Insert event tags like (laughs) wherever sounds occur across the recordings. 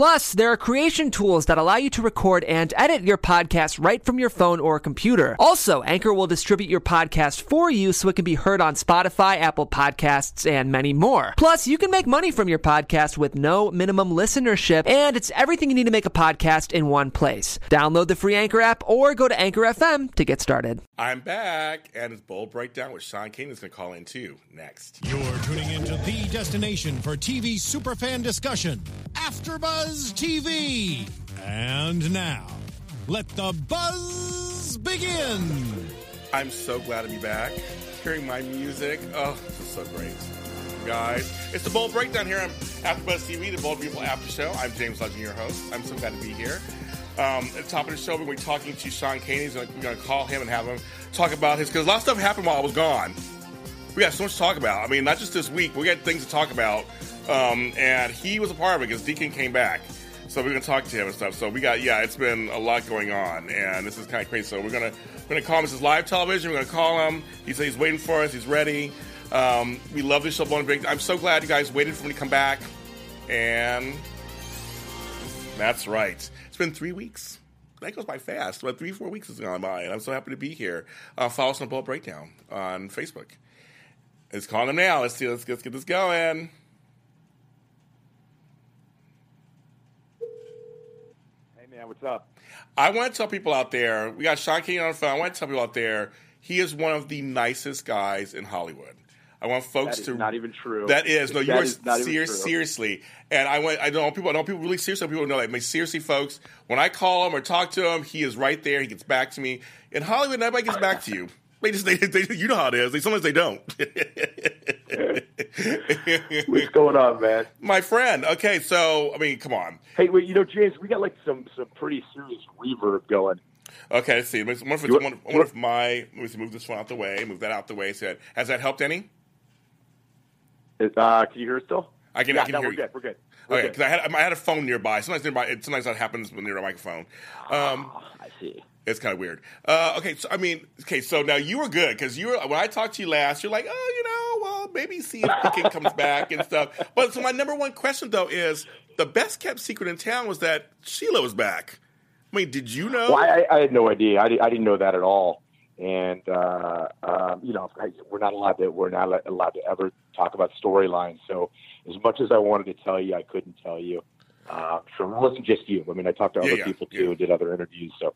Plus, there are creation tools that allow you to record and edit your podcast right from your phone or computer. Also, Anchor will distribute your podcast for you so it can be heard on Spotify, Apple Podcasts, and many more. Plus, you can make money from your podcast with no minimum listenership, and it's everything you need to make a podcast in one place. Download the free Anchor app or go to Anchor FM to get started. I'm back, and it's Bold Breakdown with Sean Kanan is going to call in too next. You're tuning into the destination for TV superfan discussion, AfterBuzz TV. And now, let the buzz begin. I'm so glad to be back, hearing my music. Oh, this is so great. Guys, it's the Bold Breakdown here on AfterBuzz TV, the Bold Beautiful After Show. I'm James Legend, your host. I'm so glad to be here. Um, at the top of the show, we're going to be talking to Sean Kanan. We're going to call him and have him talk about his, because a lot of stuff happened while I was gone. We got so much to talk about. I mean, not just this week, we got things to talk about. Um, and he was a part of it because Deacon came back. So we're gonna talk to him and stuff. So we got yeah, it's been a lot going on, and this is kind of crazy. So we're gonna we're gonna call him. This is live television. We're gonna call him. He said he's waiting for us. He's ready. Um, we love this show, Blown Big. I'm so glad you guys waited for me to come back, and that's right. It's been three weeks. That goes by fast. About three, four weeks has gone by, and I'm so happy to be here. Uh, follow us on Bold Breakdown on Facebook. Let's call him now. Let's see. Let's, let's get this going. Hey man, what's up? I want to tell people out there, we got Sean Kanan on the phone. I want to tell people out there, he is one of the nicest guys in Hollywood. I want folks That is to not even true. That is no, you That are is not even serious, seriously. And I want I know people I don't people really seriously people know that. I mean, seriously, folks, when I call him or talk to him, he is right there. He gets back to me. In Hollywood, nobody gets back to you. They just they, they you know how it is. They, sometimes they don't. (laughs) What's going on, man? (laughs) My friend. Okay, so I mean, come on. Hey, wait, you know, James, we got like some some pretty serious reverb going. Okay, let's see. One of, You- one, one of my let me move this one out the way. Move that out the way. So has that helped any? Uh, can you hear us still? I can. yeah, I can no, hear we're you. good. We're good. We're Okay, because I had I had a phone nearby. Sometimes nearby. it- Sometimes that happens when near a microphone. Um, Ah, I see. it's kind of weird. Uh, okay, so I mean, okay, so now you were good because you were when I talked to you last. You're like, oh, you know, maybe see if Deacon comes back and stuff. But so my number one question though is the best kept secret in town was that Sheila was back. I mean, did you know? Well, I, I had no idea. I, I didn't know that at all. And uh, um, you know, we're not allowed to. We're not allowed to ever talk about storylines. So, as much as I wanted to tell you, I couldn't tell you. Uh, so it wasn't just you. I mean, I talked to Yeah, other yeah, people too, yeah. and did other interviews. So,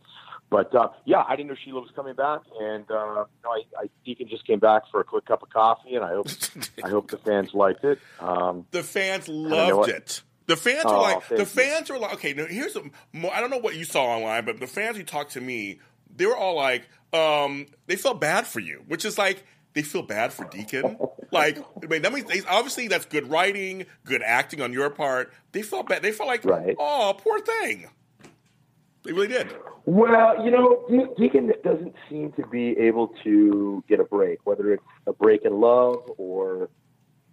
but uh, yeah, I didn't know Sheila was coming back, and uh, you know, I, I Deacon just came back for a quick cup of coffee, and I hope (laughs) I hope the fans liked it. Um, The fans loved it. The fans Oh, were like, the you. fans were like, okay, now here's a, I don't know what you saw online, but the fans who talked to me, they were all like, um, they felt bad for you, which is like, they feel bad for Deacon. (laughs) like, I mean, that means they, obviously that's good writing, good acting on your part. They felt bad. They felt like, Right. oh, poor thing. They really did. Well, you know, De- Deacon doesn't seem to be able to get a break, whether it's a break in love or,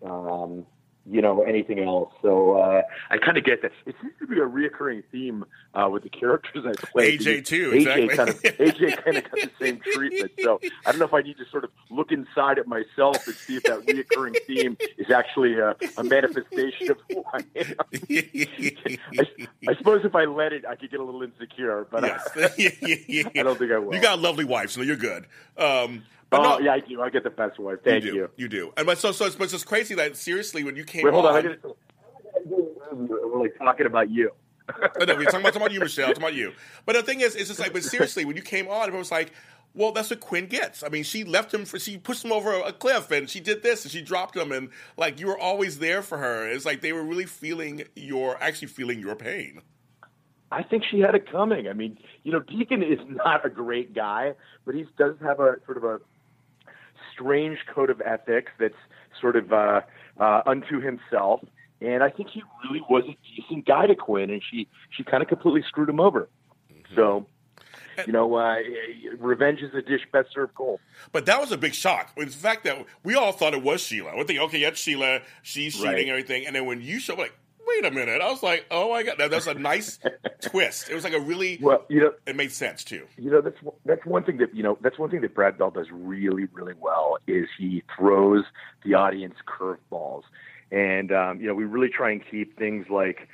um, you know, anything else. So uh, I kind of get that. It seems to be a reoccurring theme uh, with the characters I play. AJ too, AJ exactly. kind of AJ kind of got the same treatment. So I don't know if I need to sort of look inside at myself and see if that reoccurring theme is actually a, a manifestation of who I am. (laughs) I, I suppose if I let it, I could get a little insecure, but yes. (laughs) (laughs) I don't think I will. You got a lovely wife, so you're good. Um, but Oh no, yeah, I do. I get the best wife. Thank you you. do. You do. And but so so it's, but it's just crazy that seriously when you came Wait, hold on. on, I we're like talking about you. Oh, I know, we're talking about, talking about you, Michelle. Talking about you. But the thing is, it's just like, but seriously, when you came on, everyone was like, "Well, that's what Quinn gets." I mean, she left him for, she pushed him over a cliff, and she did this, and she dropped him, and like you were always there for her. It's like they were really feeling your, actually feeling your pain. I think she had it coming. I mean, you know, Deacon is not a great guy, but he does have a sort of a strange code of ethics that's sort of uh, uh, unto himself. And I think he really was a decent guy to Quinn, and she she kind of completely screwed him over. So, you know, uh, revenge is a dish best served cold. But that was a big shock. The fact that we all thought it was Sheila. We're thinking, okay, that's Sheila. She's cheating Right. everything. And then when you show, like, wait a minute. I was like, oh my god, that, that's a nice (laughs) twist. It was like a really Well, you know, it made sense too. you know that's that's one thing that you know that's one thing that Brad Bell does really really well is he throws the audience curveballs, and um, you know we really try and keep things like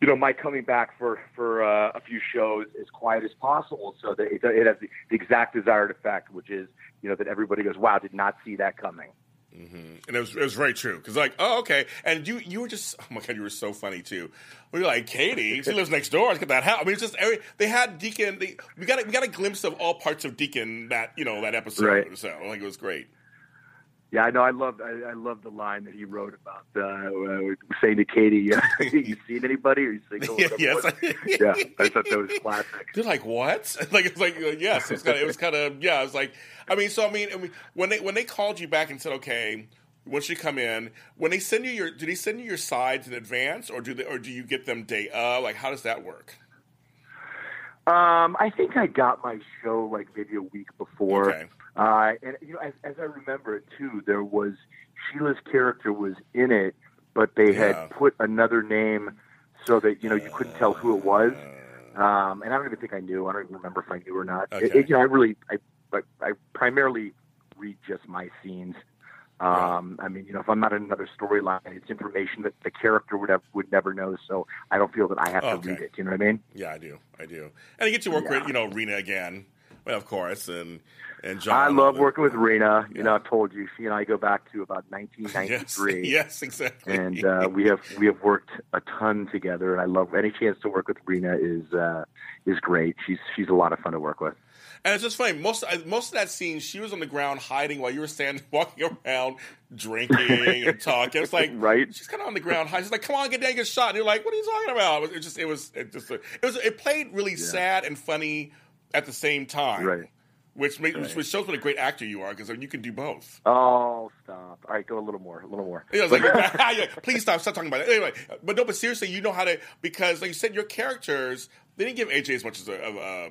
you know my coming back for for uh, a few shows as quiet as possible so that it, it has the, the exact desired effect, which is you know that everybody goes wow did not see that coming. Mm-hmm. And it was it was very true because like oh okay and you you were just oh my god you were so funny too. We were like Katie (laughs) she lives next door. Let's get that house. I mean it's just every they had Deacon. They, we got a, we got a glimpse of all parts of Deacon that you know that episode. Right. So like it was great. Yeah, I know. I love I, I love the line that he wrote about uh, uh, saying to Katie, uh, (laughs) "You seen anybody? Are you single?" Yeah, (laughs) yes. yeah, I thought that was classic. They're like, what? (laughs) Like it's like uh, yes, it was kind of, it was kind of yeah. It was like I mean, so I mean, I mean, when they when they called you back and said, okay, once you come in, when they send you your, do they send you your sides in advance, or do they, or do you get them day of? Like, how does that work? Um, I think I got my show like maybe a week before. Okay. Uh, and you know, as, as I remember it too, there was Sheila's character was in it, but they Yeah. had put another name so that you know you couldn't tell who it was. Um, and I don't even think I knew. I don't even remember if I knew or not. It- Okay. it- you know, I really, I, but I primarily read just my scenes. Um, I mean, you know, if I'm not in another storyline, it's information that the character would have, would never know. So I don't feel that I have Okay. to read it. You know what I mean? Yeah, I do, I do, and you get to work with you know Rena again, of course, and and John. I love working with Rena. Yeah. You know, I've told you, she and I go back to about 1993. (laughs) yes, exactly. And uh, we have we have worked a ton together, and I love any chance to work with Rena is uh, is great. She's she's a lot of fun to work with. And it's just funny. Most most of that scene, she was on the ground hiding while you were standing, (laughs) walking around, drinking and talking. It's like (laughs) Right. She's kind of on the ground hiding. She's like, "Come on, get down, get shot." And you're like, "What are you talking about?" It was it just, it was, it just, it was, it played really sad and funny at the same time, Right. Which makes, which shows what a great actor you are because you can do both. Oh, stop! All right, go a little more, a little more. I was like, (laughs) (laughs) please stop, stop talking about it. Anyway, but no, but seriously, you know how to because, like you said, your characters they didn't give AJ as much as a, a,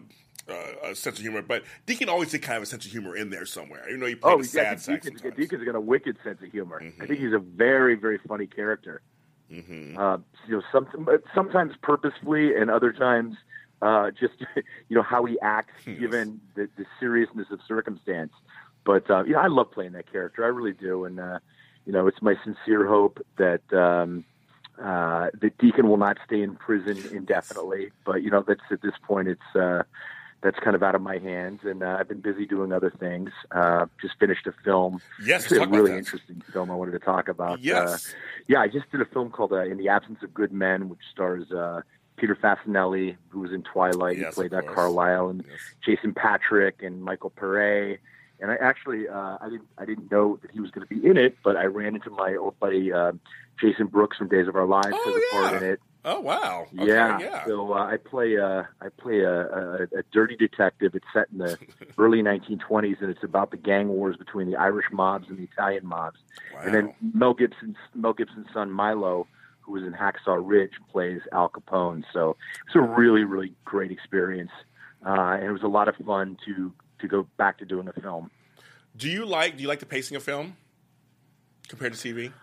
a, a sense of humor, but Deacon always did kind of a sense of humor in there somewhere. You know, he played Oh, a yeah, sad Deacon's. Deacon's got a wicked sense of humor. Mm-hmm. I think he's a very, very funny character. Mm-hmm. Uh, you know, some, sometimes purposefully, and other times uh, just (laughs) you know how he acts given the, the seriousness of circumstance. But uh, you know, I love playing that character. I really do, and uh, you know, it's my sincere hope that um, uh, that Deacon will not stay in prison indefinitely. But you know, that's at this point, it's. Uh, that's kind of out of my hands, and uh, I've been busy doing other things. Uh, just finished a film, Yes, talk a about really interesting film I wanted to talk about. Yes. Uh, yeah, I just did a film called uh, In the Absence of Good Men, which stars uh, Peter Facinelli, who was in Twilight. Yes, he played that. Carlisle, and Yes. Jason Patric and Michael Paré. And I actually, uh, I didn't, I didn't know that he was going to be in it, but I ran into my old buddy uh, Jason Brooks from Days of Our Lives Oh, a part in it. Oh wow! Okay, Yeah. yeah. So uh, I play uh, I play a, a, a dirty detective. It's set in the (laughs) early 1920s, and it's about the gang wars between the Irish mobs and the Italian mobs. And then Mel Gibson's Mel Gibson's son Milo, who was in Hacksaw Ridge, plays Al Capone. So it's a really really great experience, uh, and it was a lot of fun to to go back to doing a film. Do you like do you like the pacing of film compared to TV?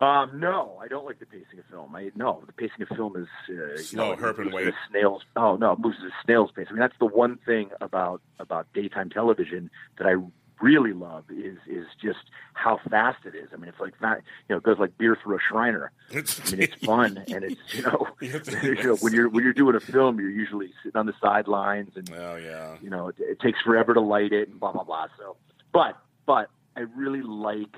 Um, no, I don't like the pacing of film. I no, the pacing of film is uh, you Slow, know, herp and moves wait. snail's. Oh no, it moves at a snail's pace. I mean, that's the one thing about about daytime television that I really love is is just how fast it is. I mean, it's like that. You know, it goes like beer through a Shriner. (laughs) I mean, it's fun and it's you know, (laughs) (laughs) you know when you're when you're doing a film, you're usually sitting on the sidelines and oh yeah. you know, it, it takes forever to light it and blah blah blah. So, but but I really like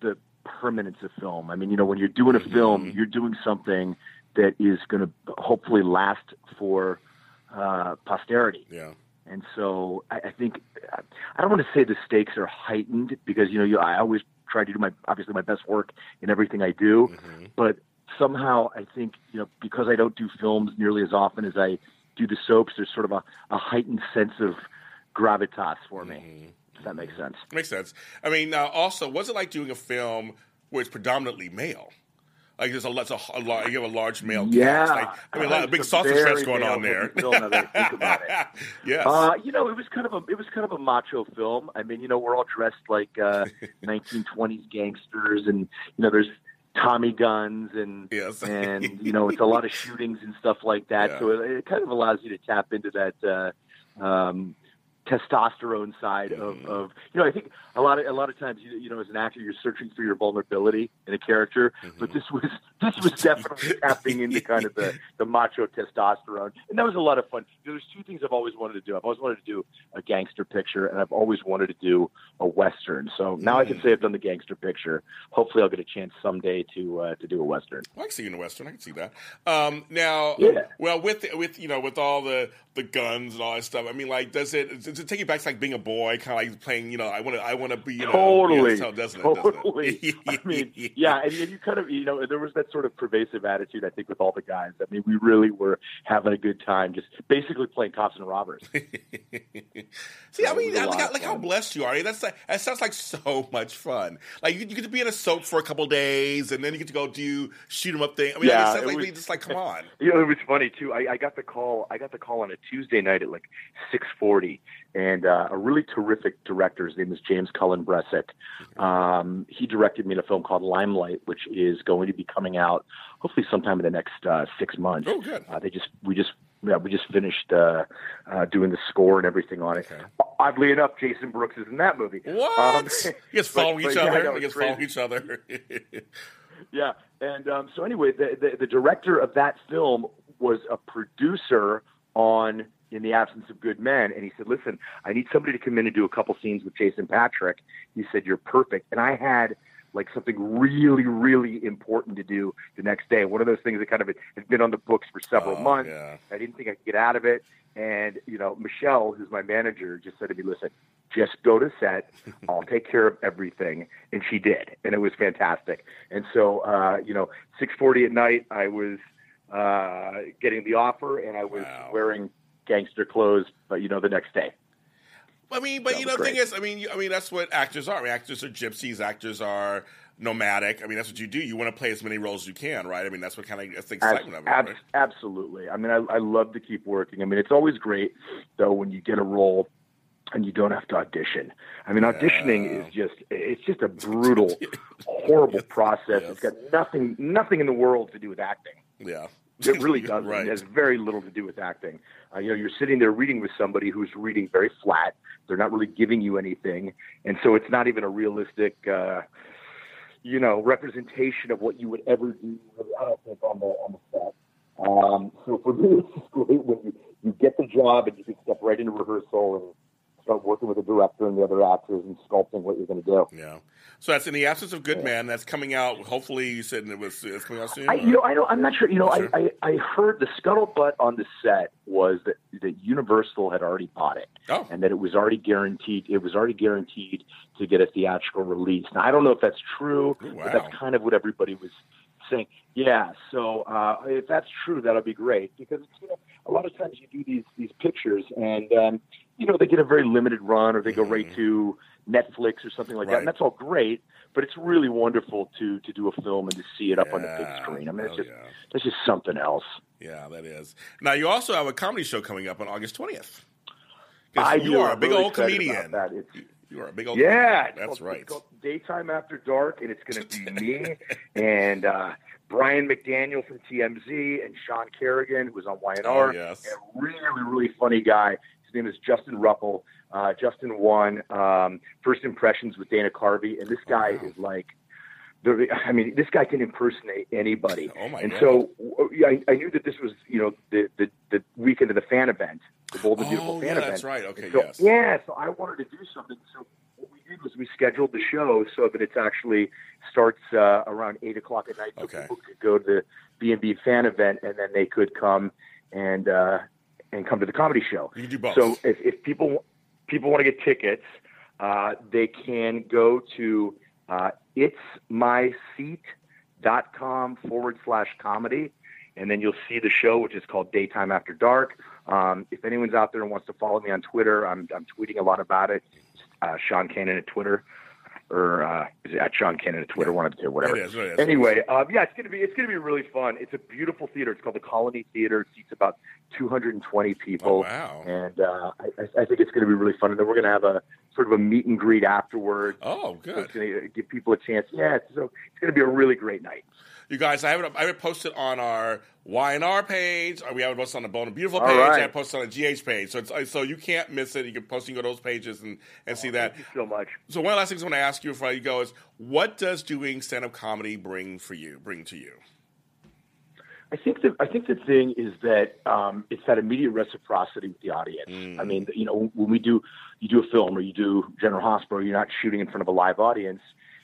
the permanence of film. I mean, you know, when you're doing a film, you're doing something that is going to hopefully last for uh, posterity. Yeah. And so I, I think I don't want to say the stakes are heightened because you know you, I always try to do my obviously my best work in everything I do, mm-hmm. but somehow I think you know because I don't do films nearly as often as I do the soaps, there's sort of a, a heightened sense of gravitas for me. Mm-hmm. If that makes mm-hmm. sense. Makes sense. I mean, uh, also, what's it like doing a film where it's predominantly male? Like there's a, lot- a, lot- you have a large male Yeah, cast. Like, I mean, a lot of big sausage fest going on there. male-heavy film now that I think about it. (laughs) yes. Uh, you know, it was kind of a it was kind of a macho film. I mean, you know, we're all dressed like uh, (laughs) 1920s gangsters, and you know, there's Tommy guns and Yes. and (laughs) you know it's a lot of shootings and stuff like that. Yeah. So it, it kind of allows you to tap into that uh, um, testosterone side of, Mm-hmm. of you know I think a lot of a lot of times you, you know as an actor you're searching for your vulnerability in a character, Mm-hmm. but this was this was definitely (laughs) tapping into kind of the the macho testosterone, and that was a lot of fun. There's two things I've always wanted to do. I've always wanted to do a gangster picture, and I've always wanted to do a western. So now I Mm. can say I've done the gangster picture. Hopefully, I'll get a chance someday to uh, to do a western. I can see you in the western. I can see that. Um, now, Yeah. well, with with you know, with all the the guns and all that stuff. I mean, like, does it it take you back to like being a boy, kind of like playing? You know, I want to I want to be. You know, Totally, so doesn't it? Doesn't it? totally. I (laughs) mean, yeah, and, and you kind of, you know, there was that sort of pervasive attitude, I think, with all the guys. I mean, we really were having a good time, just basically playing cops and robbers. (laughs) See, I mean, a look how, of look how fun. blessed you are. That's like, that sounds like so much fun. Like you, you get to be in a soap for a couple days, and then you get to go do shoot 'em up thing. I mean, Yeah, it it like was- just like come (laughs) on. You know, it was funny too. I, I got the call. I got the call on a Tuesday night at like six forty, and uh, a really terrific director. His name is James Cullen Bressack. Um, he directed me in a film called Limelight, which is going to be coming out hopefully sometime in the next uh, six months. Oh, good. Uh, they just we just yeah we just finished uh, uh, doing the score and everything on it. Okay. Oddly enough, Jason Brooks is in that movie. What? Um, (laughs) you (laughs) guys follow but- each but, yeah, other. no, you guys follow each other. (laughs) Yeah, and um, so anyway, the, the the director of that film was a producer on In the Absence of Good Men, and he said, "Listen, I need somebody to come in and do a couple scenes with Jason Patric." He said, "You're perfect," and I had like something really, really important to do the next day. One of those things that kind of had been on the books for several Oh, months. yeah. I didn't think I could get out of it. And, you know, Michelle, who's my manager, just said to me, listen, just go to set. I'll take care of everything. And she did. And it was fantastic. And so, uh, you know, 640 at night, I was uh, getting the offer and I was Wow. wearing gangster clothes, but, you know, the next day. I mean, but That you know, the thing is, I mean, you, I mean, that's what actors are. I mean, actors are gypsies. Actors are nomadic. I mean, that's what you do. You want to play as many roles as you can, right? I mean, that's what kind of that's the excitement of it. abs- right? Absolutely. I mean, I, I love to keep working. I mean, it's always great, though, when you get a role and you don't have to audition. I mean, auditioning Yeah. is just, it's just a brutal, (laughs) horrible process. yes. It's got nothing, nothing in the world to do with acting. Yeah, It really (laughs) doesn't. right. It has very little to do with acting. Uh, you know, you're sitting there reading with somebody who's reading very flat. They're not really giving you anything, and so it's not even a realistic, uh, you know, representation of what you would ever do. I don't think on the on the set. Um, so for me, (laughs) it's great when you, you get the job and you can step right into rehearsal and start working with the director and the other actors and sculpting what you're going to do. Yeah. So that's in the absence of Good Man. That's coming out. Hopefully, you said it was it's coming out soon. I, you know, I don't, I'm not sure. You know. I, I, I heard the scuttlebutt on the set was that, that Universal had already bought it, Oh. and that it was already guaranteed. It was already guaranteed to get a theatrical release. Now, I don't know if that's true, Ooh, wow. but that's kind of what everybody was saying. Yeah, so uh, if that's true, that'll be great because you know, a lot of times you do these these pictures, and um, you know they get a very limited run, or they go right to Netflix or something like that, Mm-hmm. And that's all great. But it's really wonderful to to do a film and to see it up on the big screen. I mean, it's just yeah. that's just something else. Yeah, that is. Now you also have a comedy show coming up on August twentieth. I you do. are a big really old comedian. that. You are a big old Yeah, comedian. that's called- right. It's called Daytime After Dark, and it's going to be me (laughs) and uh, Brian McDaniel from TMZ and Sean Carrigan, who's on YNR. Oh, yes. And a really, really funny guy. His name is Justin Rupple. Uh, Justin won um, First Impressions with Dana Carvey, and this guy wow. is like. The, I mean, this guy can impersonate anybody. Oh, my and God. so I knew that this was, you know, the, the, the weekend of the fan event, the Bold and Beautiful Oh, fan yeah, event. that's right. Okay, so, yes. Yeah, so I wanted to do something. So what we did was we scheduled the show so that it actually starts uh, around eight o'clock at night, so Okay. people could go to the B and B fan event, and then they could come and uh, and come to the comedy show. You can do both. So if, if people people want to get tickets, uh, they can go to uh, itsmyseat.com forward slash comedy. And then you'll see the show, which is called Daytime After Dark. Um, if anyone's out there and wants to follow me on Twitter, I'm, I'm tweeting a lot about it. Uh, Sean Kanan at Twitter, or uh, is it at Sean Kanan at Twitter, one of the two, whatever. It is, it is. Anyway, um, yeah, it's gonna be it's gonna be really fun. It's a beautiful theater. It's called the Colony Theater. It seats about 220 people. Oh, wow. And uh, I, I think it's going to be really fun. And then we're going to have a sort of a meet and greet afterwards. Oh, So good. it's going to give people a chance. Yeah, so it's going to be a really great night. You guys, I have it. I have it posted on our YNR page. Or we have it posted on the Bold and Beautiful page. right. I have it posted on the GH page. So it's, uh, so you can't miss it. You can post. Can go to those pages and, and oh, see that. Thank you so much. So one of the last things I want to ask you before you go is, what does doing stand up comedy bring for you? Bring to you? I think the I think the thing is that um, it's that immediate reciprocity with the audience. I mean, mm. you know, when we do you do a film or you do General Hospital, you're not shooting in front of a live audience,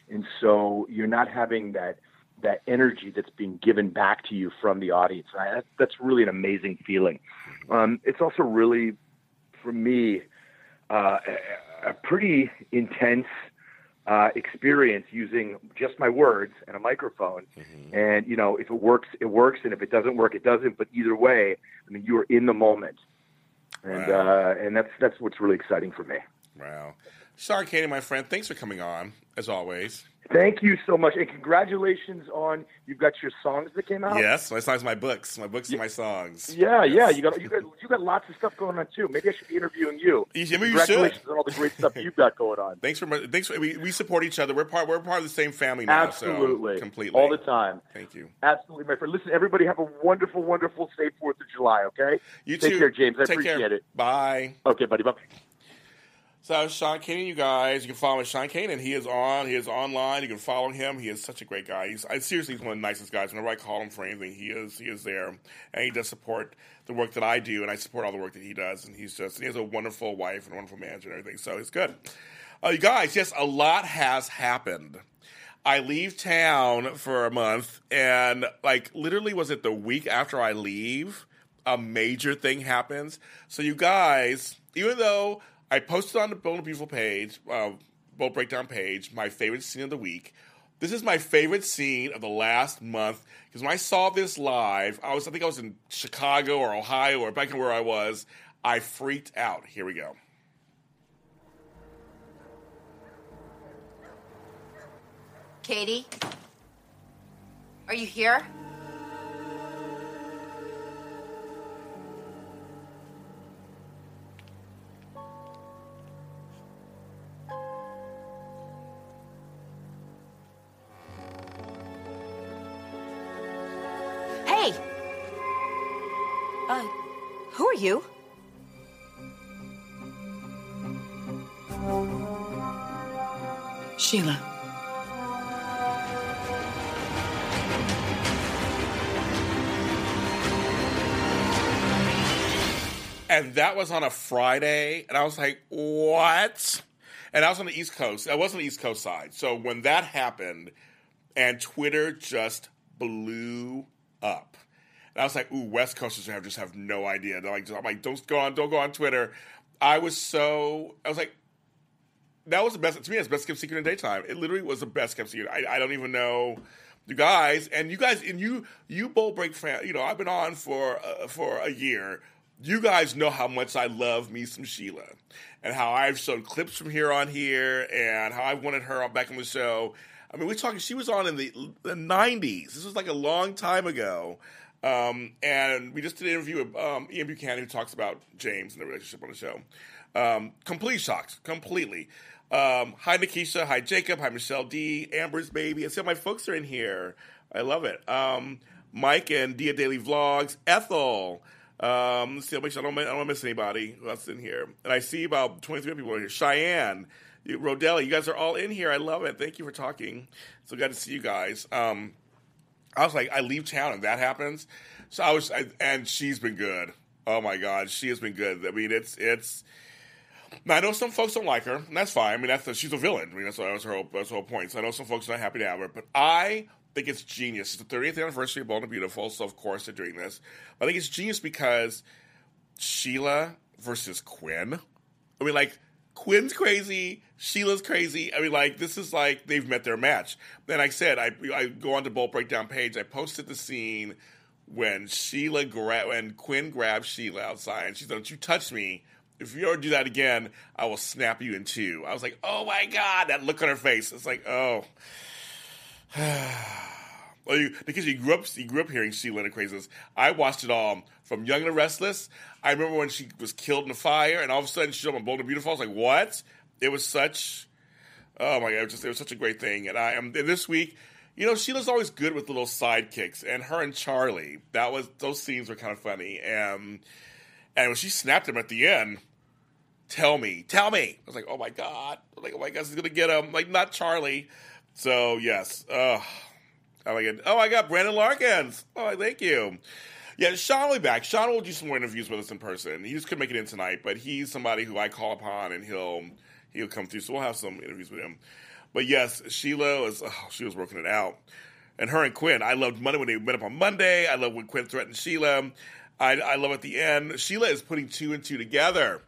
and so you're not having that that energy that's being given back to you from the audience. I, that, that's really an amazing feeling. Um, it's also really, for me, uh, a, a pretty intense uh, experience using just my words and a microphone. And you know, if it works, it works, and if it doesn't work, it doesn't. But either way, I mean, you are in the moment, and Wow. uh, and that's that's what's really exciting for me. Wow. Sean Katie, my friend, thanks for coming on as always. Thank you so much, and congratulations on you've got your songs that came out. Yes, my songs, my books, my books and my songs. Yeah, yeah, you got you got you got lots of stuff going on too. Maybe I should be interviewing you. You maybe you Congratulations should. on all the great stuff you've got going on. Thanks for thanks for we, we support each other. We're part we're part of the same family now. Absolutely, so completely all the time. Thank you. Absolutely, my friend. Listen, everybody, have a wonderful, wonderful, safe Fourth of July. Okay. You Take too. care, James. I Take appreciate care. it. Bye. Okay, buddy. Bye. So that was Sean Kanan, you guys. You can follow him Sean Kanan. He is on. He is online. You can follow him. He is such a great guy. He's I, seriously he's one of the nicest guys. Whenever I call him for anything, he is he is there, and he does support the work that I do, and I support all the work that he does. And he's just he has a wonderful wife and a wonderful manager and everything. So it's good. Uh, you guys, yes, a lot has happened. I leave town for a month, and like literally, was it the week after I leave? A major thing happens. So you guys, even though I posted on the Bold and Beautiful page, uh, Bold Breakdown page, my favorite scene of the week. This is my favorite scene of the last month because when I saw this live, I was I think I was in Chicago or Ohio or back in where I was. I freaked out. Here we go. Katie? Are you here? That was on a Friday, and I was like, "What?" And I was on the East Coast. I was on the East Coast side. So when that happened, and Twitter just blew up, and I was like, "Ooh, West Coasters have just have no idea." They're like, "I'm like, don't go on, don't go on Twitter." I was so, I was like, that was the best to me. It's best kept secret in daytime. It literally was the best kept secret. I, I don't even know you guys, and you guys, and you, you bowl break fan. You know, I've been on for uh, for a year. You guys know how much I love me some Sheila, and how I've shown clips from here on here, and how I wanted her back on the show. I mean, we're talking. She was on in the the '90s. This was like a long time ago. Um, and we just did an interview with um, Ian Buchanan, who talks about James and the relationship on the show. Um, complete shocked, completely. Um, hi, Nikisha. Hi, Jacob. Hi, Michelle D. Amber's baby. See all my folks are in here. I love it. Um, Mike and Dia Daily Vlogs. Ethel. Um, let's see, I'll make sure I don't, I don't miss anybody that's in here. And I see about 23 people in here. Cheyenne. You, Rodella, you guys are all in here. I love it. Thank you for talking. So glad to see you guys. Um, I was like, I leave town and that happens. So I was, I, and she's been good. Oh my God, she has been good. I mean, it's it's. Now I know some folks don't like her, and that's fine. I mean, that's the, she's a villain. I mean, that's, that's her whole that's her whole point. So I know some folks are not happy to have her, but I think it's genius. It's the 30th anniversary of Bold and Beautiful, so of course they're doing this. But I think it's genius because Sheila versus Quinn. I mean, like Quinn's crazy, Sheila's crazy. I mean, like this is like they've met their match. Then I said I I go on to Bold Breakdown page. I posted the scene when Sheila gra- when Quinn grabs Sheila outside and she's like, "Don't you touch me." If you ever do that again, I will snap you in two. I was like, oh my God, that look on her face. It's like, oh. (sighs) Well, you, because you grew up, you grew up hearing Sheila and the craziness. I watched it all from Young and the Restless. I remember when she was killed in a fire, and all of a sudden she's up on Bold and Beautiful. I was like, what? It was such, oh my god, it was, just, it was such a great thing. And I um, am this week. You know, Sheila's always good with little sidekicks, and her and Charlie. That was those scenes were kind of funny, and and when she snapped him at the end, tell me, tell me. I was like, oh my god, like oh my god, he's gonna get him. Like not Charlie. So yes, uh, oh my god, oh my god, Brandon Larkins. Oh, thank you. Yeah, Sean will be back. Sean will do some more interviews with us in person. He just couldn't make it in tonight, but he's somebody who I call upon, and he'll he'll come through. So we'll have some interviews with him. But yes, Sheila is oh, she was working it out, and her and Quinn. I loved Monday when they met up on Monday. I love when Quinn threatened Sheila. I, I love at the end. Sheila is putting two and two together.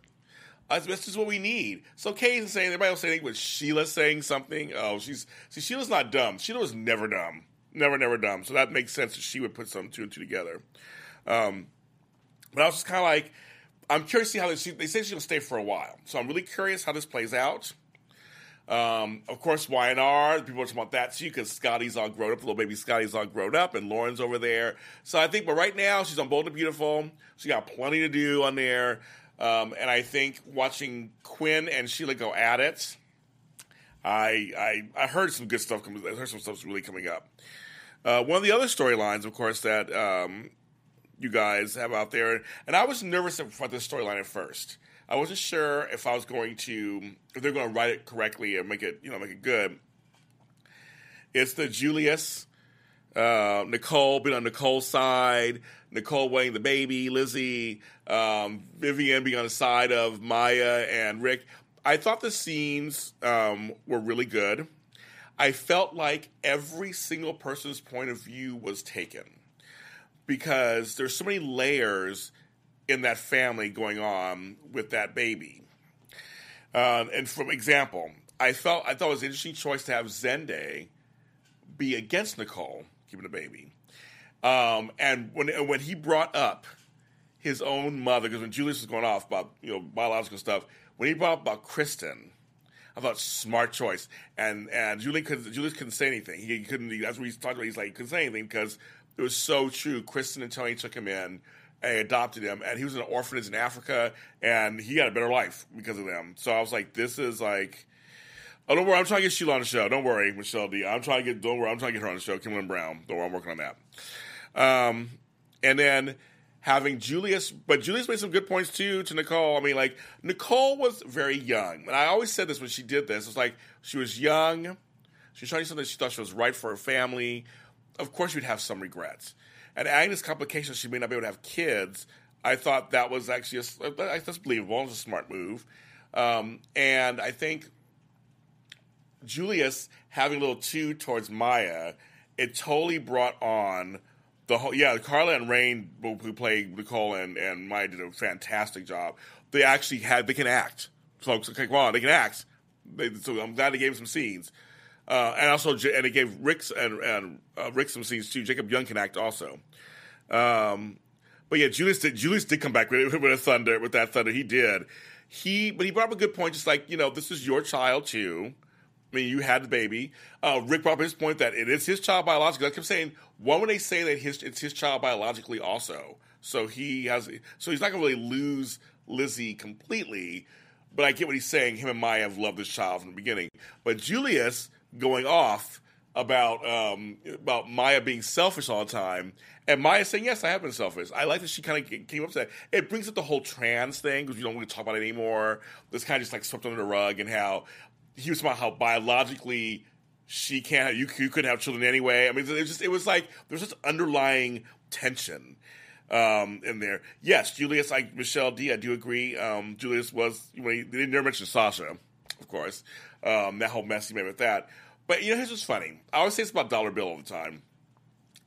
That's, that's just what we need. So Kay's saying everybody else saying, but Sheila saying something. Oh, she's see Sheila's not dumb. Sheila was never dumb, never never dumb. So that makes sense that she would put some two and two together. Um, but I was just kind of like, I'm curious to see how this, they say she'll stay for a while. So I'm really curious how this plays out. Um, of course, YNR, people are talking about that too because Scotty's all grown up, little baby Scotty's all grown up, and Lauren's over there. So I think, but right now she's on Bold and Beautiful. She got plenty to do on there. Um, and I think watching Quinn and Sheila go at it, I I, I heard some good stuff. Coming, I heard some stuff's really coming up. Uh, one of the other storylines, of course, that um, you guys have out there, and I was nervous about this storyline at first. I wasn't sure if I was going to if they're going to write it correctly and make it you know make it good. It's the Julius uh, Nicole being on Nicole's side, Nicole weighing the baby, Lizzie, um, Vivian being on the side of Maya and Rick. I thought the scenes um, were really good. I felt like every single person's point of view was taken because there's so many layers in that family going on with that baby. Uh, and for example, I felt I thought it was an interesting choice to have Zende be against Nicole keeping the baby. Um, and when when he brought up his own mother, because when Julius was going off about you know biological stuff, when he brought up about Kristen, I thought smart choice. And and Julius couldn't, Julius couldn't say anything. He couldn't. That's what he's talking about. He's like he couldn't say anything because it was so true. Kristen and Tony took him in and adopted him, and he was in an orphanage in Africa, and he had a better life because of them. So I was like, this is like. Oh, don't worry. I'm trying to get Sheila on the show. Don't worry, Michelle D. I'm trying to get. Don't worry. I'm trying to get her on the show. Kimberly Brown. Don't worry. I'm working on that. Um, and then having Julius, but Julius made some good points too to Nicole. I mean, like Nicole was very young, and I always said this when she did this. It's like she was young. She was trying to do something she thought she was right for her family. Of course, you'd have some regrets. And Agnes' complications, she may not be able to have kids. I thought that was actually a, that's believable. It's a smart move. Um, and I think Julius having a little two towards Maya, it totally brought on the whole. Yeah, Karla and Reign, who played Nicole and, and Maya, did a fantastic job. They actually had they can act, folks. Okay, come on, they can act. They, so I'm glad they gave some scenes. Uh, and also, and it gave Rick and, and uh, Rick some scenes too. Jacob Young can act also. Um, but yeah, Julius did. Julius did come back with, (laughs) with a thunder. With that thunder, he did. He, but he brought up a good point. Just like you know, this is your child too. I mean, you had the baby. Uh, Rick brought up his point that it is his child biologically. I kept saying, why would they say that his, it's his child biologically also? So he has, so he's not going to really lose Lizzie completely. But I get what he's saying. Him and Maya have loved this child from the beginning. But Julius going off about um, about Maya being selfish all the time, and Maya saying, "Yes, I have been selfish." I like that she kind of came up to that. It brings up the whole trans thing because we don't want to talk about it anymore. This kind of just like swept under the rug, and how he was about how biologically she can't you, you couldn't have children anyway. I mean, it was just it was like there's this underlying tension um, in there. Yes, Julius, like Michelle D, I do agree. Um, Julius was when he, they never mentioned Sasha, of course. Um, that whole mess he made with that. But you know, here's what's funny. I always say it's about Dollar Bill all the time.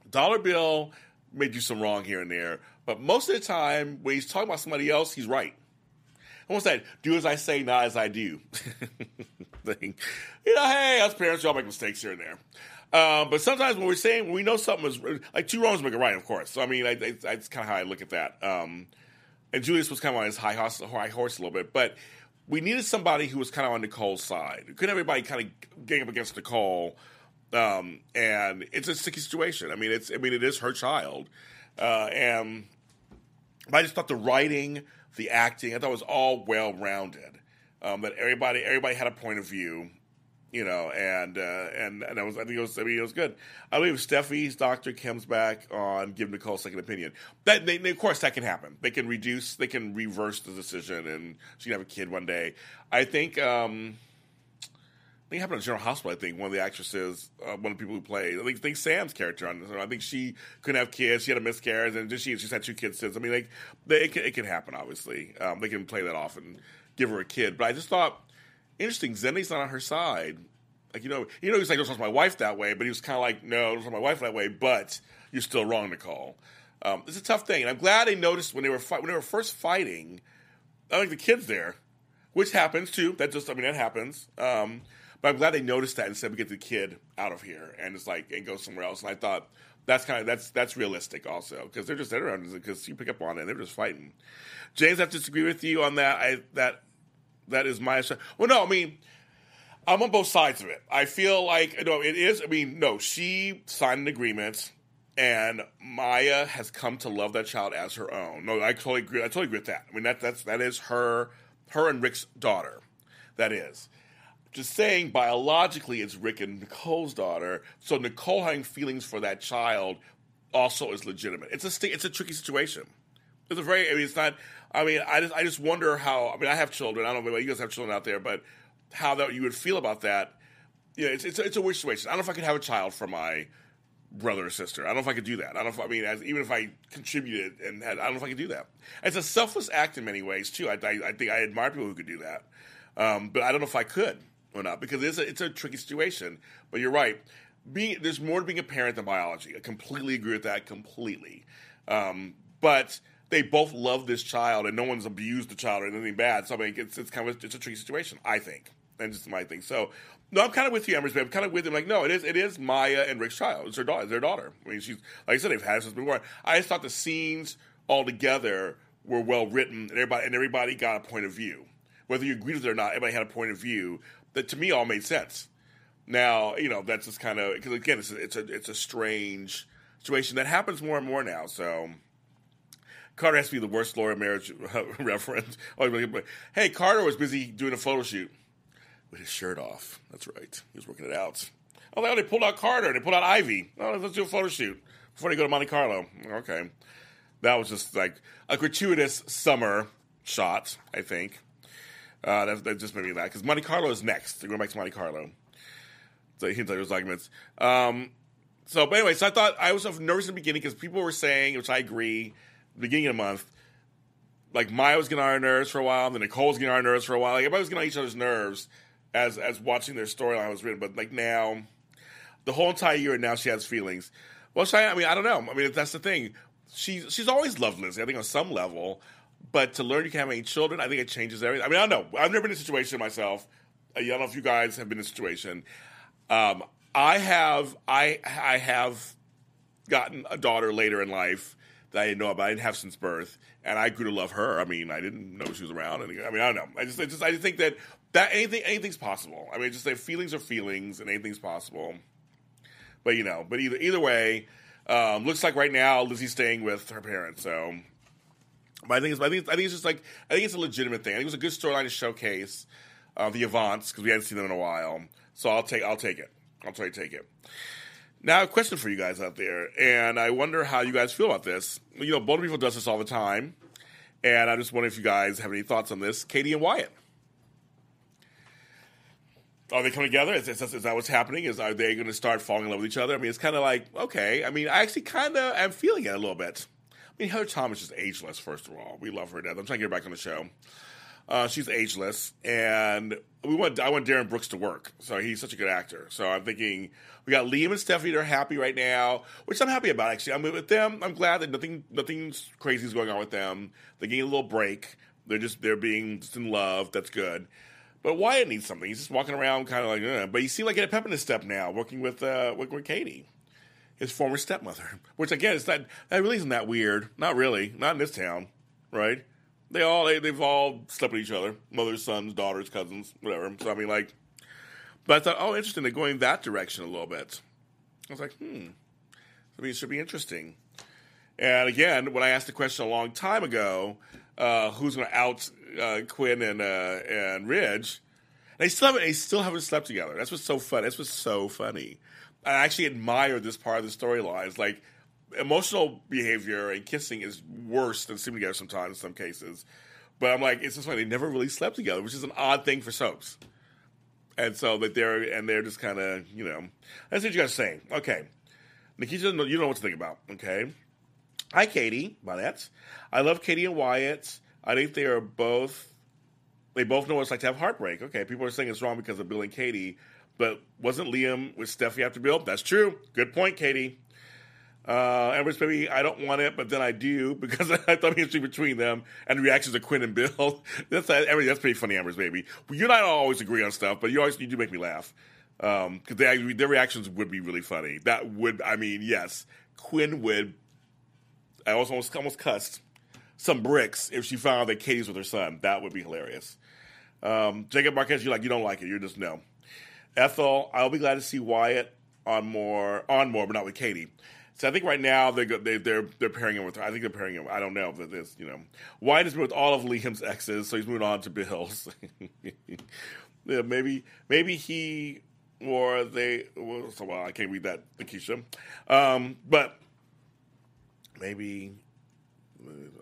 Dollar Bill may do some wrong here and there, but most of the time when he's talking about somebody else, he's right. Almost that do as I say, not as I do (laughs) thing. You know, hey, us parents, y'all make mistakes here and there. Um, but sometimes when we're saying we know something is like two wrongs make a right, of course. So I mean, I, I, that's kind of how I look at that. Um, and Julius was kind of on his high horse, high horse a little bit, but we needed somebody who was kind of on Nicole's side. Couldn't everybody kind of gang up against Nicole. Um, and it's a sticky situation. I mean, it's I mean, it is her child, uh, and I just thought the writing, the acting, I thought it was all well rounded. um, that everybody everybody had a point of view, you know, and uh, and and I was I think it was I mean it was good. I believe Steffy's doctor comes back on give Nicole second opinion. That they, they, of course that can happen. They can reduce, they can reverse the decision, and she can have a kid one day. I think. Um, think it happened at General Hospital. I think one of the actresses, uh, one of the people who played, I think, I think Sam's character on this. I think she couldn't have kids. She had a miscarriage, and she she's had two kids since. I mean, like they, it, can, it can happen. Obviously, um, they can play that off and give her a kid. But I just thought interesting. Zende's not on her side. Like you know, you know, he's like, "Don't talk to my wife that way," but he was kind of like, "No, don't talk to my wife that way." But you're still wrong, Nicole. Um, it's a tough thing, and I'm glad they noticed when they were when they were first fighting. I think the kids there, which happens too. That just, I mean, that happens. Um, but I'm glad they noticed that and said we get the kid out of here and it's like and go somewhere else. And I thought that's kind of that's that's realistic also because they're just there around because you pick up on it and they're just fighting. James, I have to disagree with you on that. I that that is my well. No, I mean. I'm on both sides of it. I feel like no, it is. I mean, no, she signed an agreement, and Maya has come to love that child as her own. No, I totally agree. I totally agree with that. I mean, that that's that is her, her and Rick's daughter. That is just saying biologically it's Rick and Nicole's daughter. So Nicole having feelings for that child also is legitimate. It's a it's a tricky situation. It's a very I mean it's not I mean I just I just wonder how I mean I have children. I don't know about you guys have children out there, but how that you would feel about that. Yeah, it's it's a, it's a weird situation. I don't know if I could have a child for my brother or sister. I don't know if I could do that. I don't know if I mean as, even if I contributed and had, I don't know if I could do that. It's a selfless act in many ways too. I, I, I think I admire people who could do that, um, but I don't know if I could or not because it's a, it's a tricky situation. But you're right. Being there's more to being a parent than biology. I completely agree with that. Completely. Um, but they both love this child, and no one's abused the child or anything bad. So I mean, it's it's kind of it's a tricky situation. I think, and just my thing. So. No, I'm kind of with you, Embers, but I'm kind of with him. Like, no, it is it is Maya and Rick's child. It's their daughter. Their daughter. I mean, she's like I said, they've had it since before. I just thought the scenes all together were well written, and everybody and everybody got a point of view. Whether you agreed with it or not, everybody had a point of view that to me all made sense. Now, you know, that's just kind of because again, it's a, it's a it's a strange situation that happens more and more now. So Carter has to be the worst lawyer marriage (laughs) reference. Oh, hey, Carter was busy doing a photo shoot with his shirt off. That's right, he was working it out. Oh, they pulled out Carter. And they pulled out Ivy. Oh, let's do a photo shoot before they go to Monte Carlo. Okay, that was just like a gratuitous summer shot. I think. Uh, that, that just made me laugh because Monte Carlo is next. They're going back to Monte Carlo. So he those arguments. Um, so, but anyway, so I thought I was nervous in the beginning because people were saying, which I agree, beginning of the month, like Maya was getting on our nerves for a while, and then Nicole was getting on our nerves for a while. Like everybody was getting on each other's nerves as as watching their storyline was written. But like now, the whole entire year, now she has feelings. Well, she, I mean, I don't know. I mean, that's the thing. She's she's always loved Lizzie. I think on some level, but to learn you can't have any children, I think it changes everything. I mean, I don't know. I've never been in a situation myself. I don't know if you guys have been in a situation. Um, I have. I I have gotten a daughter later in life that I didn't know about. I didn't have since birth, and I grew to love her. I mean, I didn't know she was around. And I mean, I don't know. I just, I just, I just think that that anything, anything's possible. I mean, just say feelings are feelings, and anything's possible. But you know, but either either way, um, looks like right now Lizzie's staying with her parents. So but I think it's, I think, I think it's just like I think it's a legitimate thing. I think it was a good storyline to showcase uh, the Avants because we hadn't seen them in a while. So I'll take I'll take it. I'll try to take it. Now, a question for you guys out there, and I wonder how you guys feel about this. You know, Boulder People does this all the time, and I just wonder if you guys have any thoughts on this. Katie and Wyatt. Are they coming together? Is, is, is that what's happening? Is are they going to start falling in love with each other? I mean, it's kind of like okay. I mean, I actually kind of am feeling it a little bit. I mean, Heather Thomas is ageless. First of all, we love her to death. I'm trying to get her back on the show. Uh, she's ageless, and we want I want Darin Brooks to work. So he's such a good actor. So I'm thinking we got Liam and Stephanie that are happy right now, which I'm happy about. Actually, I'm with them. I'm glad that nothing nothing crazy is going on with them. They're getting a little break. They're just they're being just in love. That's good. But Wyatt needs something. He's just walking around kind of like, uh, but he seems like he had a pep in his step now, working with uh, working with Katie his former stepmother. (laughs) Which again, it's not that really isn't that weird. Not really. Not in this town, right? They all they, they've all slept with each other, mothers, sons, daughters, cousins, whatever. So I mean, like, but I thought, oh, interesting. They're going that direction a little bit. I was like, hmm. I mean, it should be interesting. And again, when I asked the question a long time ago, uh, who's going to out uh, Quinn and uh, and Ridge. They still haven't. They still haven't slept together. That's what's so fun. That's what's so funny. I actually admire this part of the storyline. It's like emotional behavior and kissing is worse than sleeping together sometimes in some cases. But I'm like, it's just like they never really slept together, which is an odd thing for soaps. And so that they're and they're just kind of you know that's what you guys saying. Okay, Nikita, you don't know what to think about. Okay, hi Katie, Bonnet. I love Katie and Wyatt. I think they are both they both know what it's like to have heartbreak. Okay, people are saying it's wrong because of Bill and Katie, but wasn't Liam with Steffy after Bill? That's true. Good point, Katie. Uh, Amber's baby, I don't want it, but then I do (laughs) because I thought history between them and the reactions of Quinn and Bill. (laughs) that's that's pretty funny, Amber's baby. You and I don't always agree on stuff, but you always you do make me laugh because um, their reactions would be really funny. That would, I mean, yes, Quinn would. I also almost almost cussed some bricks if she found that Katie's with her son. That would be hilarious. Um, Jacob Marquez, you like you don't like it. You're just no. Ethel, I'll be glad to see Wyatt on more on more, but not with Katie. So I think right now they're they, they're they're pairing him with her. I think they're pairing him. I don't know that this you know Wyatt has been with all of Liam's exes, so he's moving on to Bill's. (laughs) yeah, maybe maybe he or they. Well, so well, I can't read that, Lakeisha. Um, but maybe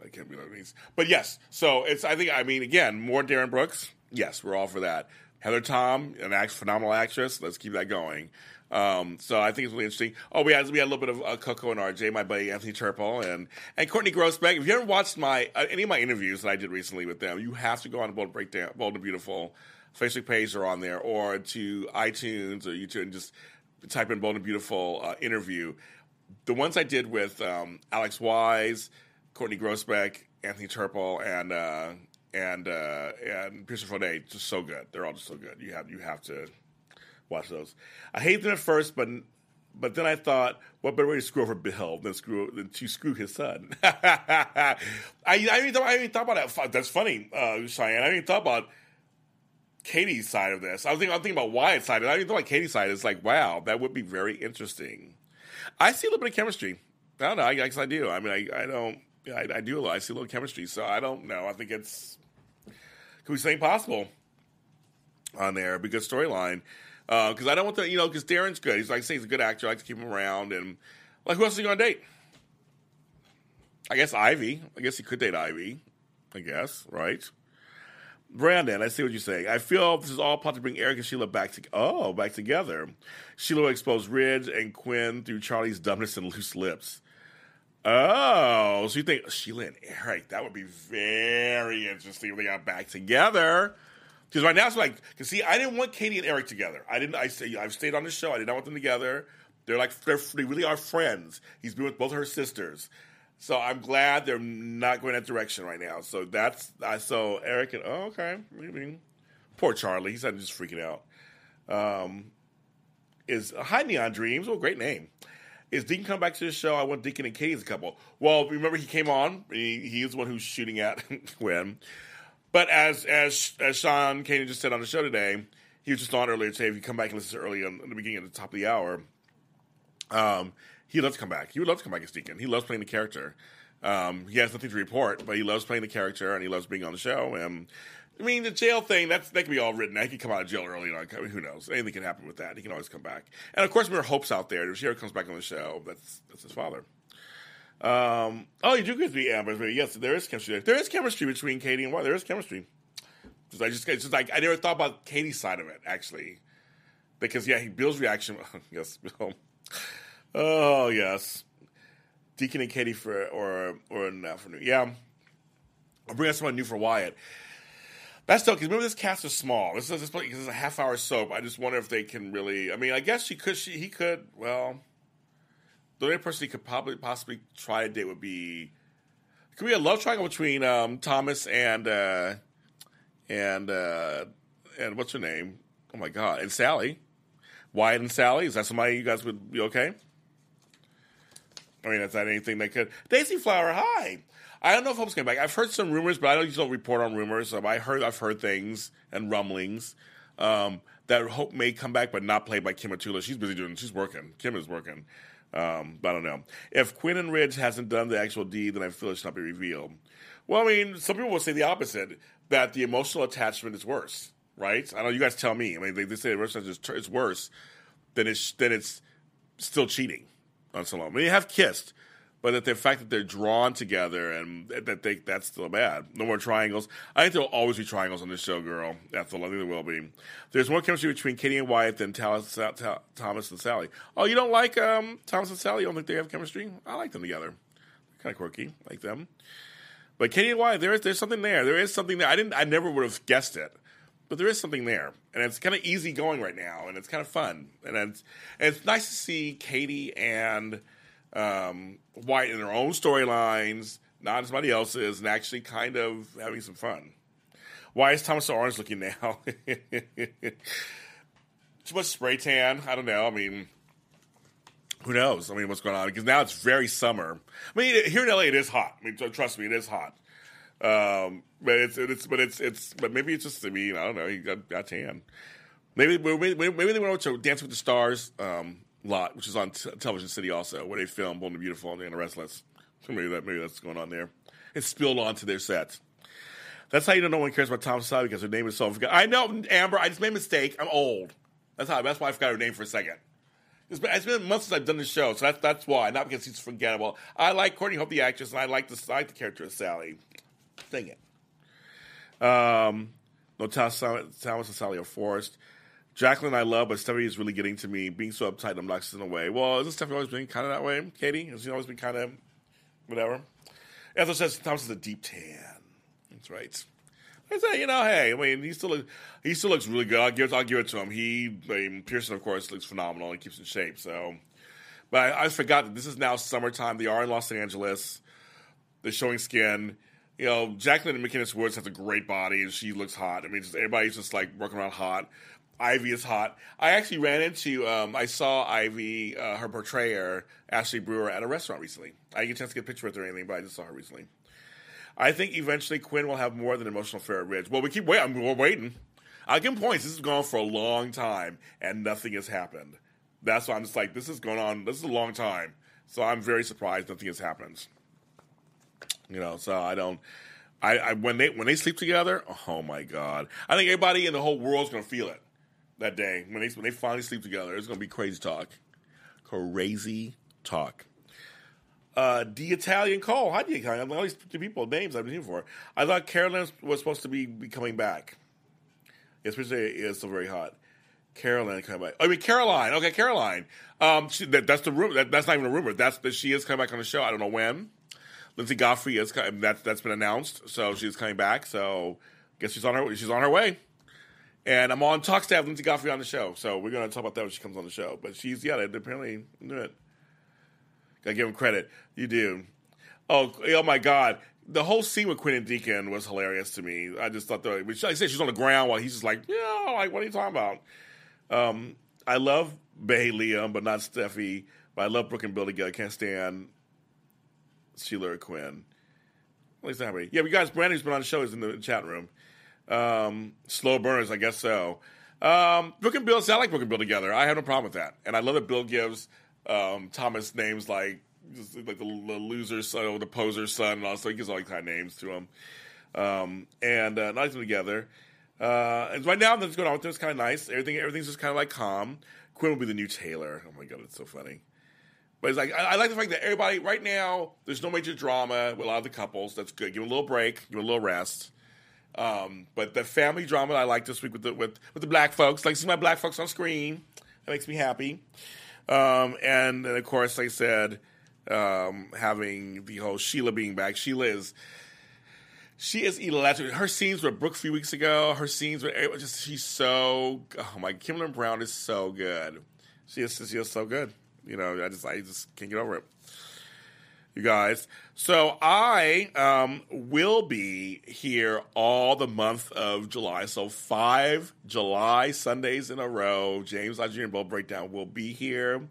I can't read that. But yes, so it's. I think. I mean, again, more Darin Brooks. Yes, we're all for that. Heather Tom, an act, phenomenal actress. Let's keep that going. Um, so I think it's really interesting. Oh, we had we had a little bit of uh, Coco and RJ, my buddy Anthony Turpel, and and Courtney Grosbeck. If you haven't watched my uh, any of my interviews that I did recently with them, you have to go on Bold Breakdown, Bold and Beautiful Facebook page are on there, or to iTunes or YouTube and just type in Bold and Beautiful uh, interview. The ones I did with um, Alex Wise, Courtney Grosbeck, Anthony Turpel, and uh, and uh, and Pierson Fodé, just so good. They're all just so good. You have you have to watch those. I hated them at first, but but then I thought, what better way to screw over Bill than screw than to screw his son? (laughs) I, I didn't thought, I didn't thought about that. That's funny, uh, Cheyenne. I even thought about Katie's side of this. I was thinking, I'm thinking about Wyatt's side. And I didn't thought about Katie's side. It's like, wow, that would be very interesting. I see a little bit of chemistry. I don't know. I guess I do. I mean, I, I don't. I, I do a lot. I see a little chemistry. So I don't know. I think it's be something possible on there. Be good storyline because uh, I don't want to, you know, because Darin's good. He's like, he's a good actor. I like to keep him around. And like, who else are you going to date? I guess Ivy. I guess he could date Ivy. I guess, right? Brandon, I see what you're saying. I feel this is all part to bring Eric and Sheila back to oh back together. Sheila will expose Ridge and Quinn through Charlie's dumbness and loose lips. Oh, so you think Sheila and Eric? That would be very interesting if they got back together. Because right now it's like, because see, I didn't want Katie and Eric together. I didn't. I say I've stayed on the show. I did not want them together. They're like they're, they really are friends. He's been with both her sisters, so I'm glad they're not going that direction right now. So that's I so Eric and oh okay, I mean, poor Charlie. He's just freaking out. Um, is Hi Neon Dreams? Well, great name. Is Deacon come back to the show? I want Deacon and Katie as a couple. Well, remember he came on. He, is the one who's shooting at (laughs) when. But as as as Sean Kanan just said on the show today, he was just on earlier today. If you come back and listen to early on, in the beginning at the top of the hour, um, he loves to come back. He would love to come back as Deacon. He loves playing the character. Um, he has nothing to report, but he loves playing the character and he loves being on the show. And I mean, the jail thing, that's that can be all written. He can come out of jail early. On. I mean, who knows? Anything can happen with that. He can always come back. And of course, there are hopes out there. If he ever comes back on the show, that's that's his father. Um, oh, you do agree with me, Amber. Yes, there is chemistry. There is chemistry between Katie and Wyatt. There is chemistry. Just, I just, it's just like I never thought about Katie's side of it actually, because yeah, Bill's reaction. (laughs) yes, Bill. Oh yes, Deacon and Katie for or or an afternoon. Yeah, I'll bring us someone new for Wyatt. That's still because remember this cast is small. This is this is a half hour soap. I just wonder if they can really. I mean, I guess she could. She he could. Well, the only person he could probably possibly try a date would be could be a love triangle between um, Thomas and uh, and uh, and what's her name? Oh my god, and Sally, Wyatt and Sally. Is that somebody you guys would be okay? I mean, is that anything they could Daisy Flower? Hi. I don't know if Hope's coming back. I've heard some rumors, but I don't don't report on rumors. So I heard I've heard things and rumblings um, that Hope may come back, but not played by Kim Matula. She's busy doing. She's working. Kim is working. Um, but I don't know if Quinn and Ridge hasn't done the actual deed, then I feel it should not be revealed. Well, I mean, some people will say the opposite that the emotional attachment is worse, right? I know you guys tell me. I mean, they, they say the emotional attachment is worse than it's than it's still cheating on someone. I mean, they have kissed, but that the fact that they're drawn together and that they that's still bad. No more triangles. I think there'll always be triangles on this show, girl. That's the I think there will be. There's more chemistry between Katie and Wyatt than Thomas, Thomas and Sally. Oh, you don't like um, Thomas and Sally? You don't think they have chemistry? I like them together. Kind of quirky, like them. But Katie and Wyatt, there is there's something there. There is something there. I didn't. I never would have guessed it, but there is something there, and it's kind of easy going right now, and it's kind of fun, and it's and it's nice to see Katie and um, Wyatt in their own storylines, not as somebody else's, and actually kind of having some fun. Why is Thomas Orange looking now? (laughs) Too much spray tan? I don't know. I mean, who knows? I mean, what's going on? Because now it's very summer. I mean, here in LA, it is hot. I mean, trust me, it is hot. Um, but it's it's but it's it's but maybe it's just I mean I don't know. He got, got tan. Maybe maybe, maybe they went to Dance with the Stars um, lot, which is on t- Television City also, where they filmed Bold and Beautiful and the Restless. So maybe that maybe that's going on there. It spilled onto their set. That's how you know no one cares about Tom Sally because her name is so. I know Amber. I just made a mistake. I'm old. That's how. That's why I forgot her name for a second. It's been, it's been months since I've done the show, so that's that's why. Not because she's forgettable. I like Courtney Hope, the actress, and I like the I like the character of Sally. Dang it. Um, no, Thomas and Sally are forced. Jacqueline, I love, but Stephanie is really getting to me. Being so uptight, I'm not in a way. Well, isn't Stephanie always been kind of that way, Katie? Has she always been kind of whatever? Ethel says Thomas is a deep tan. That's right. I say, you know, hey, I mean, he still he still looks really good. I'll give I'll give it to him. He, I mean, Pierson, of course, looks phenomenal. He keeps in shape. So, but I, I forgot that this is now summertime. They are in Los Angeles. They're showing skin. You know, Jacqueline MacInnes Woods has a great body, and she looks hot. I mean, just, everybody's just like working around hot. Ivy is hot. I actually ran into, um, I saw Ivy, uh, her portrayer, Ashleigh Brewer, at a restaurant recently. I didn't get a chance to get a picture with her or anything, but I just saw her recently. I think eventually Quinn will have more than emotional affair at Ridge. Well, we keep waiting. We're waiting. I'll give him points. This has gone on for a long time, and nothing has happened. That's why I'm just like, this is going on. This is a long time. So I'm very surprised nothing has happened. You know, so I don't. I, I when they when they sleep together, oh my god! I think everybody in the whole world's gonna feel it that day when they when they finally sleep together. It's gonna be crazy talk, crazy talk. Uh, the Italian call. Do you kind of all these people names I've been here for? I thought Carolyn was supposed to be, be coming back. Especially it's still very hot. Caroline coming back. I mean Caroline. Okay, Caroline. Um, she, that, that's the rumor. That, that's not even a rumor. That's that she is coming back on the show. I don't know when. Linsey Godfrey is that that's been announced, so she's coming back. So guess she's on her she's on her way. And I'm on talks to have Linsey Godfrey on the show, so we're gonna talk about that when she comes on the show. But she's yeah, they apparently do it. Gotta give him credit. You do. Oh, oh my God. The whole scene with Quinn and Deacon was hilarious to me. I just thought the, like I said, she's on the ground while he's just like, yeah, like, what are you talking about? Um, I love Bay Liam, but not Steffy. But I love Brooke and Bill together. I can't stand Sheila or Quinn. At least that way. Yeah, you guys, Brandy's been on the show. Is in the chat room. Um, slow burners, I guess so. Um, Brooke and Bill, I like Brooke and Bill together. I have no problem with that. And I love that Bill gives um, Thomas names like like the, the loser's son, or the poser's son, and also he gives all these kind of names to him. Um, and uh, nice them together. Uh, and right now, that's going on with them. It's kind of nice. Everything, everything's just kind of like calm. Quinn will be the new Taylor. Oh my god, it's so funny. But it's like I, I, like the fact that everybody right now there's no major drama with a lot of the couples. That's good. Give them a little break. Give them a little rest. Um, but the family drama I like this week with the with, with the black folks, like see my black folks on screen, that makes me happy. Um, and, and, of course, like I said, um, having the whole Sheila being back. Sheila is she is electric. Her scenes with Brooke a few weeks ago. Her scenes with just she's so oh my Kimberlin Brown is so good. She is she is so good. You know, I just I just can't get over it you guys. So I um, will be here all the month of July. So five July Sundays in a row. James and Bold Breakdown will be here.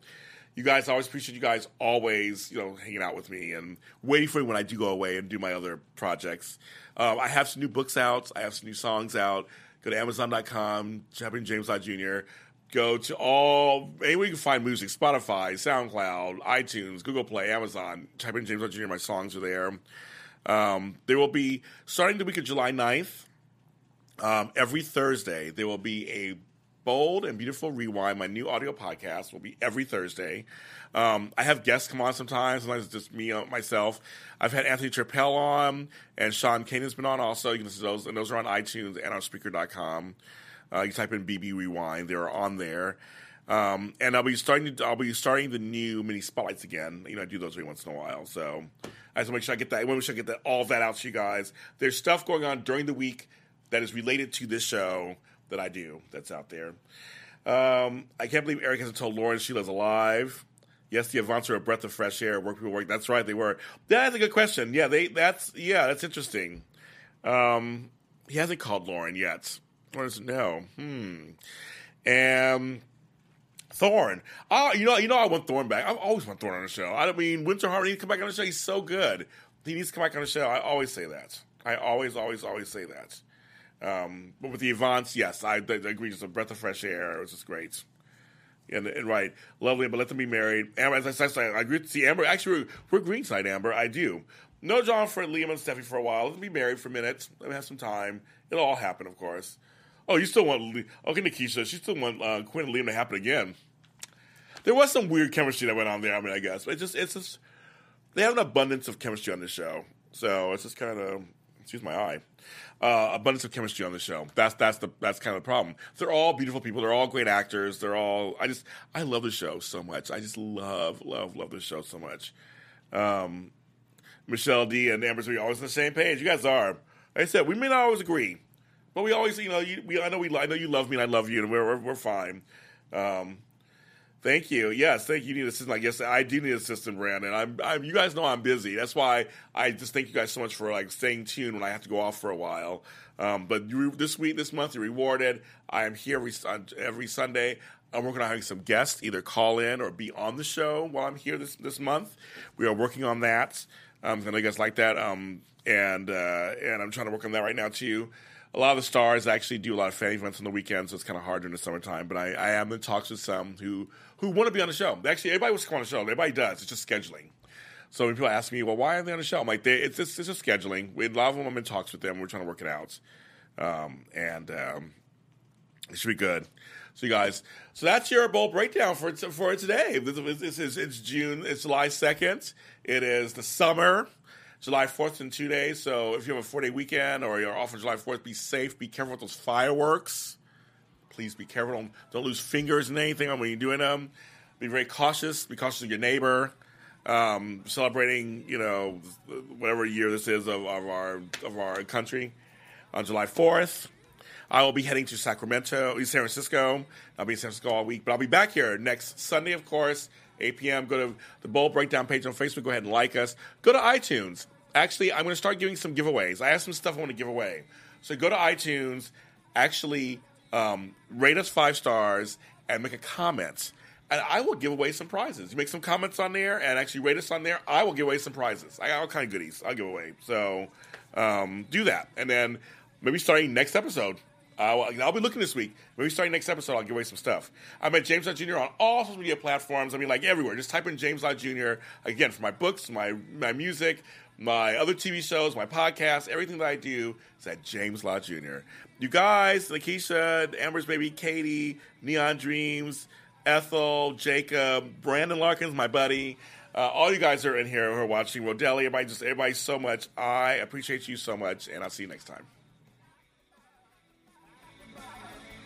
You guys, I always appreciate you guys always, you know, hanging out with me and waiting for me when I do go away and do my other projects. Um, I have some new books out. I have some new songs out. Go to Amazon.com, Champion James Lott Jr go to all anywhere you can find music Spotify, SoundCloud, iTunes, Google Play, Amazon. Type in James Lott Jr. My songs are there. Um, there will be starting the week of July 9th. Um, every Thursday, there will be a bold and beautiful rewind. My new audio podcast will be every Thursday. Um, I have guests come on sometimes. Sometimes it's just me uh, myself. I've had Anthony Turpel on, and Sean Kanan has been on. Also, you can those, and those are on iTunes and on Spreaker.com. Uh, you type in BB Rewind; they're on there. Um, and I'll be starting. To, I'll be starting the new mini spotlights again. You know, I do those every once in a while. So I just make sure I get that. I want to make sure I get that all that out to you guys. There's stuff going on during the week that is related to this show that I do. That's out there. Um, I can't believe Eric hasn't told Lauren she Sheila's alive. Yes, the Avants are a breath of fresh air. Work people work. That's right, they were. That's a good question. Yeah, they. That's yeah, that's interesting. Um, he hasn't called Lauren yet. Lauren doesn't. Hmm. And Thorne. Oh, you know, you know, I want Thorne back. I've always want Thorn on the show. I mean, Winsor Harmon needs to come back on the show. He's so good. He needs to come back on the show. I always say that. I always, always, always say that. Um, but with the Avants, yes, I, I agree. Just a breath of fresh air. It was just great. And, and right, lovely, but let them be married. Amber, as I said, I agree to see Amber. Actually, we're, we're greenside, Amber. I do. No John for Liam and Steffy for a while. Let them be married for a minute. Let me have some time. It'll all happen, of course. Oh, you still want? Okay, Nikisha, she still want uh, Quinn and Liam to happen again. There was some weird chemistry that went on there. I mean, I guess, but it's just, it's just they have an abundance of chemistry on this show, so it's just kind of excuse my eye uh, abundance of chemistry on the show. That's that's the that's kind of the problem. They're all beautiful people. They're all great actors. They're all. I just I love the show so much. I just love love love the show so much. Um, Michelle D and Amber are always on the same page. You guys are. Like I said, we may not always agree, but we always you know you, we I know we I know you love me and I love you and we're we're, we're fine. Um, Thank you. Yes, thank you. Need assistant. I guess I do need assistant, Brandon. I'm, I'm. You guys know I'm busy. That's why I just thank you guys so much for like staying tuned when I have to go off for a while. Um, but you, this week, this month, you're rewarded. I am here every, every Sunday. I'm working on having some guests either call in or be on the show while I'm here this this month. We are working on that. Um, I know you guys like that. Um, and uh, and I'm trying to work on that right now too a lot of the stars actually do a lot of fan events on the weekends, so it's kind of hard during the summertime. But I, I am in talks with some who who want to be on the show. Actually, everybody wants to come on the show. Everybody does. It's just scheduling. So when people ask me, well, why are they on the show? I'm like, they, it's, it's, it's just scheduling. We, a lot of them, I'm in talks with them. We're trying to work it out. Um, and um, it should be good. So you guys, so that's your Bold Breakdown for for today. This, is it's June. It's July second. It is the summer. July 4th in two days. So if you have a four day weekend or you're off on July 4th, be safe. Be careful with those fireworks. Please be careful. Don't, don't lose fingers in anything when you're doing them. Be very cautious. Be cautious of your neighbor. Um, celebrating, you know, whatever year this is of, of our of our country on July 4th. I will be heading to Sacramento, San Francisco. I'll be in San Francisco all week, but I'll be back here next Sunday, of course, 8 p.m. Go to the Bold Breakdown page on Facebook. Go ahead and like us. Go to iTunes. Actually, I'm going to start giving some giveaways. I have some stuff I want to give away. So go to iTunes, actually um, rate us five stars, and make a comment. And I will give away some prizes. You make some comments on there and actually rate us on there. I will give away some prizes. I got all kind of goodies I'll give away. So um, do that. And then maybe starting next episode, uh, I'll be looking this week. Maybe starting next episode, I'll give away some stuff. I'm at James Lott Jr. on all social media platforms. I mean, like everywhere. Just type in James Lott Jr. Again, for my books, my my music, my other TV shows, my podcast, everything that I do is at James Lott Jr. You guys, Lakeisha, Amber's baby, Katie, Neon Dreams, Ethel, Jacob, Brandon Larkins, my buddy. Uh, all you guys are in here who are watching Rodelli. Everybody, just everybody, so much. I appreciate you so much, and I'll see you next time.